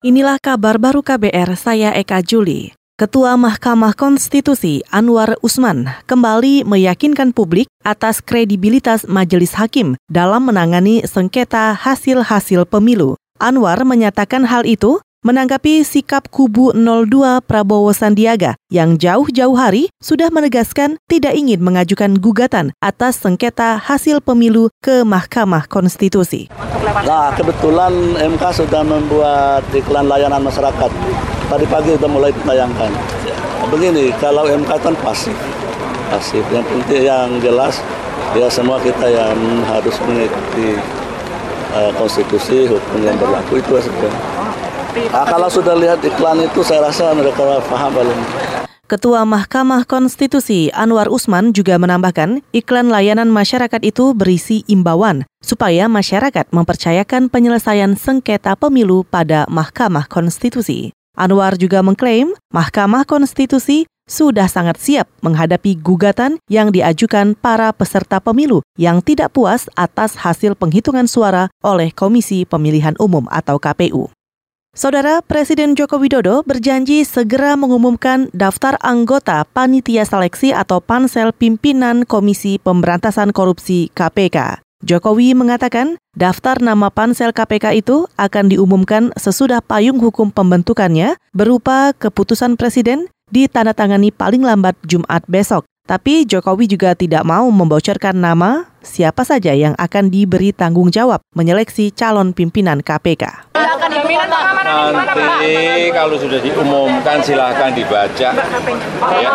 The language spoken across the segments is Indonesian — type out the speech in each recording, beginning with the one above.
Inilah kabar baru KBR, saya Eka Juli. Ketua Mahkamah Konstitusi Anwar Usman kembali meyakinkan publik atas kredibilitas majelis hakim dalam menangani sengketa hasil-hasil pemilu. Anwar menyatakan hal itu menanggapi sikap kubu 02 Prabowo Sandiaga yang jauh-jauh hari sudah menegaskan tidak ingin mengajukan gugatan atas sengketa hasil pemilu ke Mahkamah Konstitusi. Nah, kebetulan MK sudah membuat iklan layanan masyarakat. Tadi pagi sudah mulai ditayangkan. Begini, kalau MK kan pasif. Pasif. Yang penting yang jelas ya semua kita yang harus mengikuti uh, konstitusi, hukum yang berlaku itu saja. Nah, kalau sudah lihat iklan itu saya rasa mereka paham paling. Ketua Mahkamah Konstitusi Anwar Usman juga menambahkan iklan layanan masyarakat itu berisi imbauan supaya masyarakat mempercayakan penyelesaian sengketa pemilu pada Mahkamah Konstitusi. Anwar juga mengklaim Mahkamah Konstitusi sudah sangat siap menghadapi gugatan yang diajukan para peserta pemilu yang tidak puas atas hasil penghitungan suara oleh Komisi Pemilihan Umum atau KPU. Saudara Presiden Joko Widodo berjanji segera mengumumkan daftar anggota panitia seleksi atau pansel pimpinan Komisi Pemberantasan Korupsi KPK. Jokowi mengatakan daftar nama pansel KPK itu akan diumumkan sesudah payung hukum pembentukannya berupa keputusan presiden ditandatangani paling lambat Jumat besok. Tapi Jokowi juga tidak mau membocorkan nama siapa saja yang akan diberi tanggung jawab menyeleksi calon pimpinan KPK. Nanti kalau sudah diumumkan silahkan dibaca. Ya.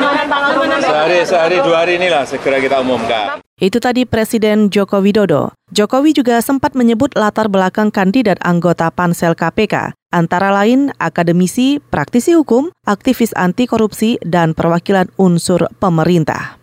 Sehari, sehari dua hari inilah segera kita umumkan. Itu tadi Presiden Joko Widodo. Jokowi juga sempat menyebut latar belakang kandidat anggota pansel KPK antara lain akademisi, praktisi hukum, aktivis anti korupsi, dan perwakilan unsur pemerintah.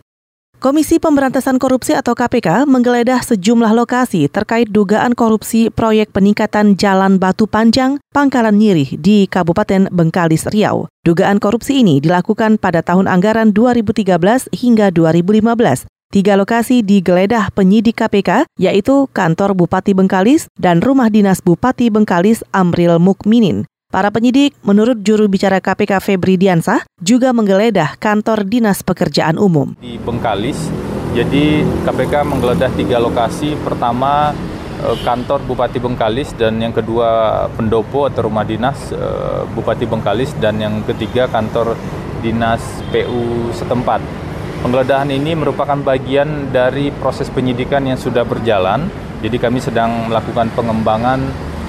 Komisi Pemberantasan Korupsi atau KPK menggeledah sejumlah lokasi terkait dugaan korupsi proyek peningkatan Jalan Batu Panjang, Pangkalan Nyirih di Kabupaten Bengkalis, Riau. Dugaan korupsi ini dilakukan pada tahun anggaran 2013 hingga 2015 Tiga lokasi digeledah penyidik KPK, yaitu kantor Bupati Bengkalis dan rumah dinas Bupati Bengkalis Amril Mukminin. Para penyidik, menurut juru bicara KPK Febri Diansah, juga menggeledah kantor Dinas Pekerjaan Umum. Di Bengkalis, jadi KPK menggeledah tiga lokasi. Pertama, eh, kantor Bupati Bengkalis dan yang kedua pendopo atau rumah dinas eh, Bupati Bengkalis dan yang ketiga kantor dinas PU setempat. Penggeledahan ini merupakan bagian dari proses penyidikan yang sudah berjalan. Jadi kami sedang melakukan pengembangan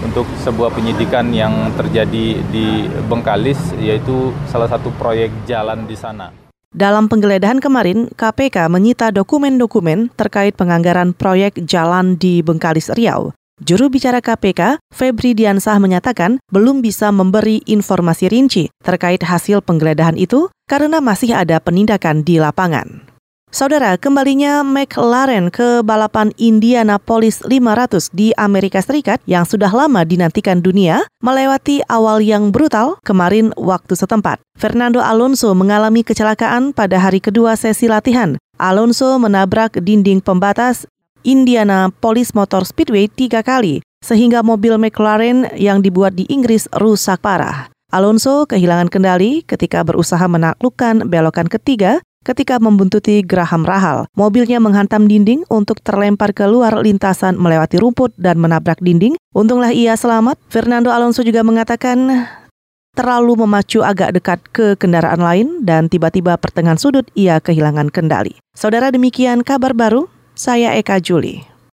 untuk sebuah penyidikan yang terjadi di Bengkalis, yaitu salah satu proyek jalan di sana. Dalam penggeledahan kemarin, KPK menyita dokumen-dokumen terkait penganggaran proyek jalan di Bengkalis Riau. Juru bicara KPK, Febri Diansah menyatakan belum bisa memberi informasi rinci terkait hasil penggeledahan itu karena masih ada penindakan di lapangan. Saudara, kembalinya McLaren ke balapan Indianapolis 500 di Amerika Serikat yang sudah lama dinantikan dunia melewati awal yang brutal kemarin waktu setempat. Fernando Alonso mengalami kecelakaan pada hari kedua sesi latihan. Alonso menabrak dinding pembatas Indianapolis Motor Speedway tiga kali, sehingga mobil McLaren yang dibuat di Inggris rusak parah. Alonso kehilangan kendali ketika berusaha menaklukkan belokan ketiga ketika membuntuti Graham Rahal. Mobilnya menghantam dinding untuk terlempar keluar lintasan melewati rumput dan menabrak dinding. Untunglah ia selamat. Fernando Alonso juga mengatakan terlalu memacu agak dekat ke kendaraan lain dan tiba-tiba pertengahan sudut ia kehilangan kendali. Saudara demikian kabar baru saya Eka Juli.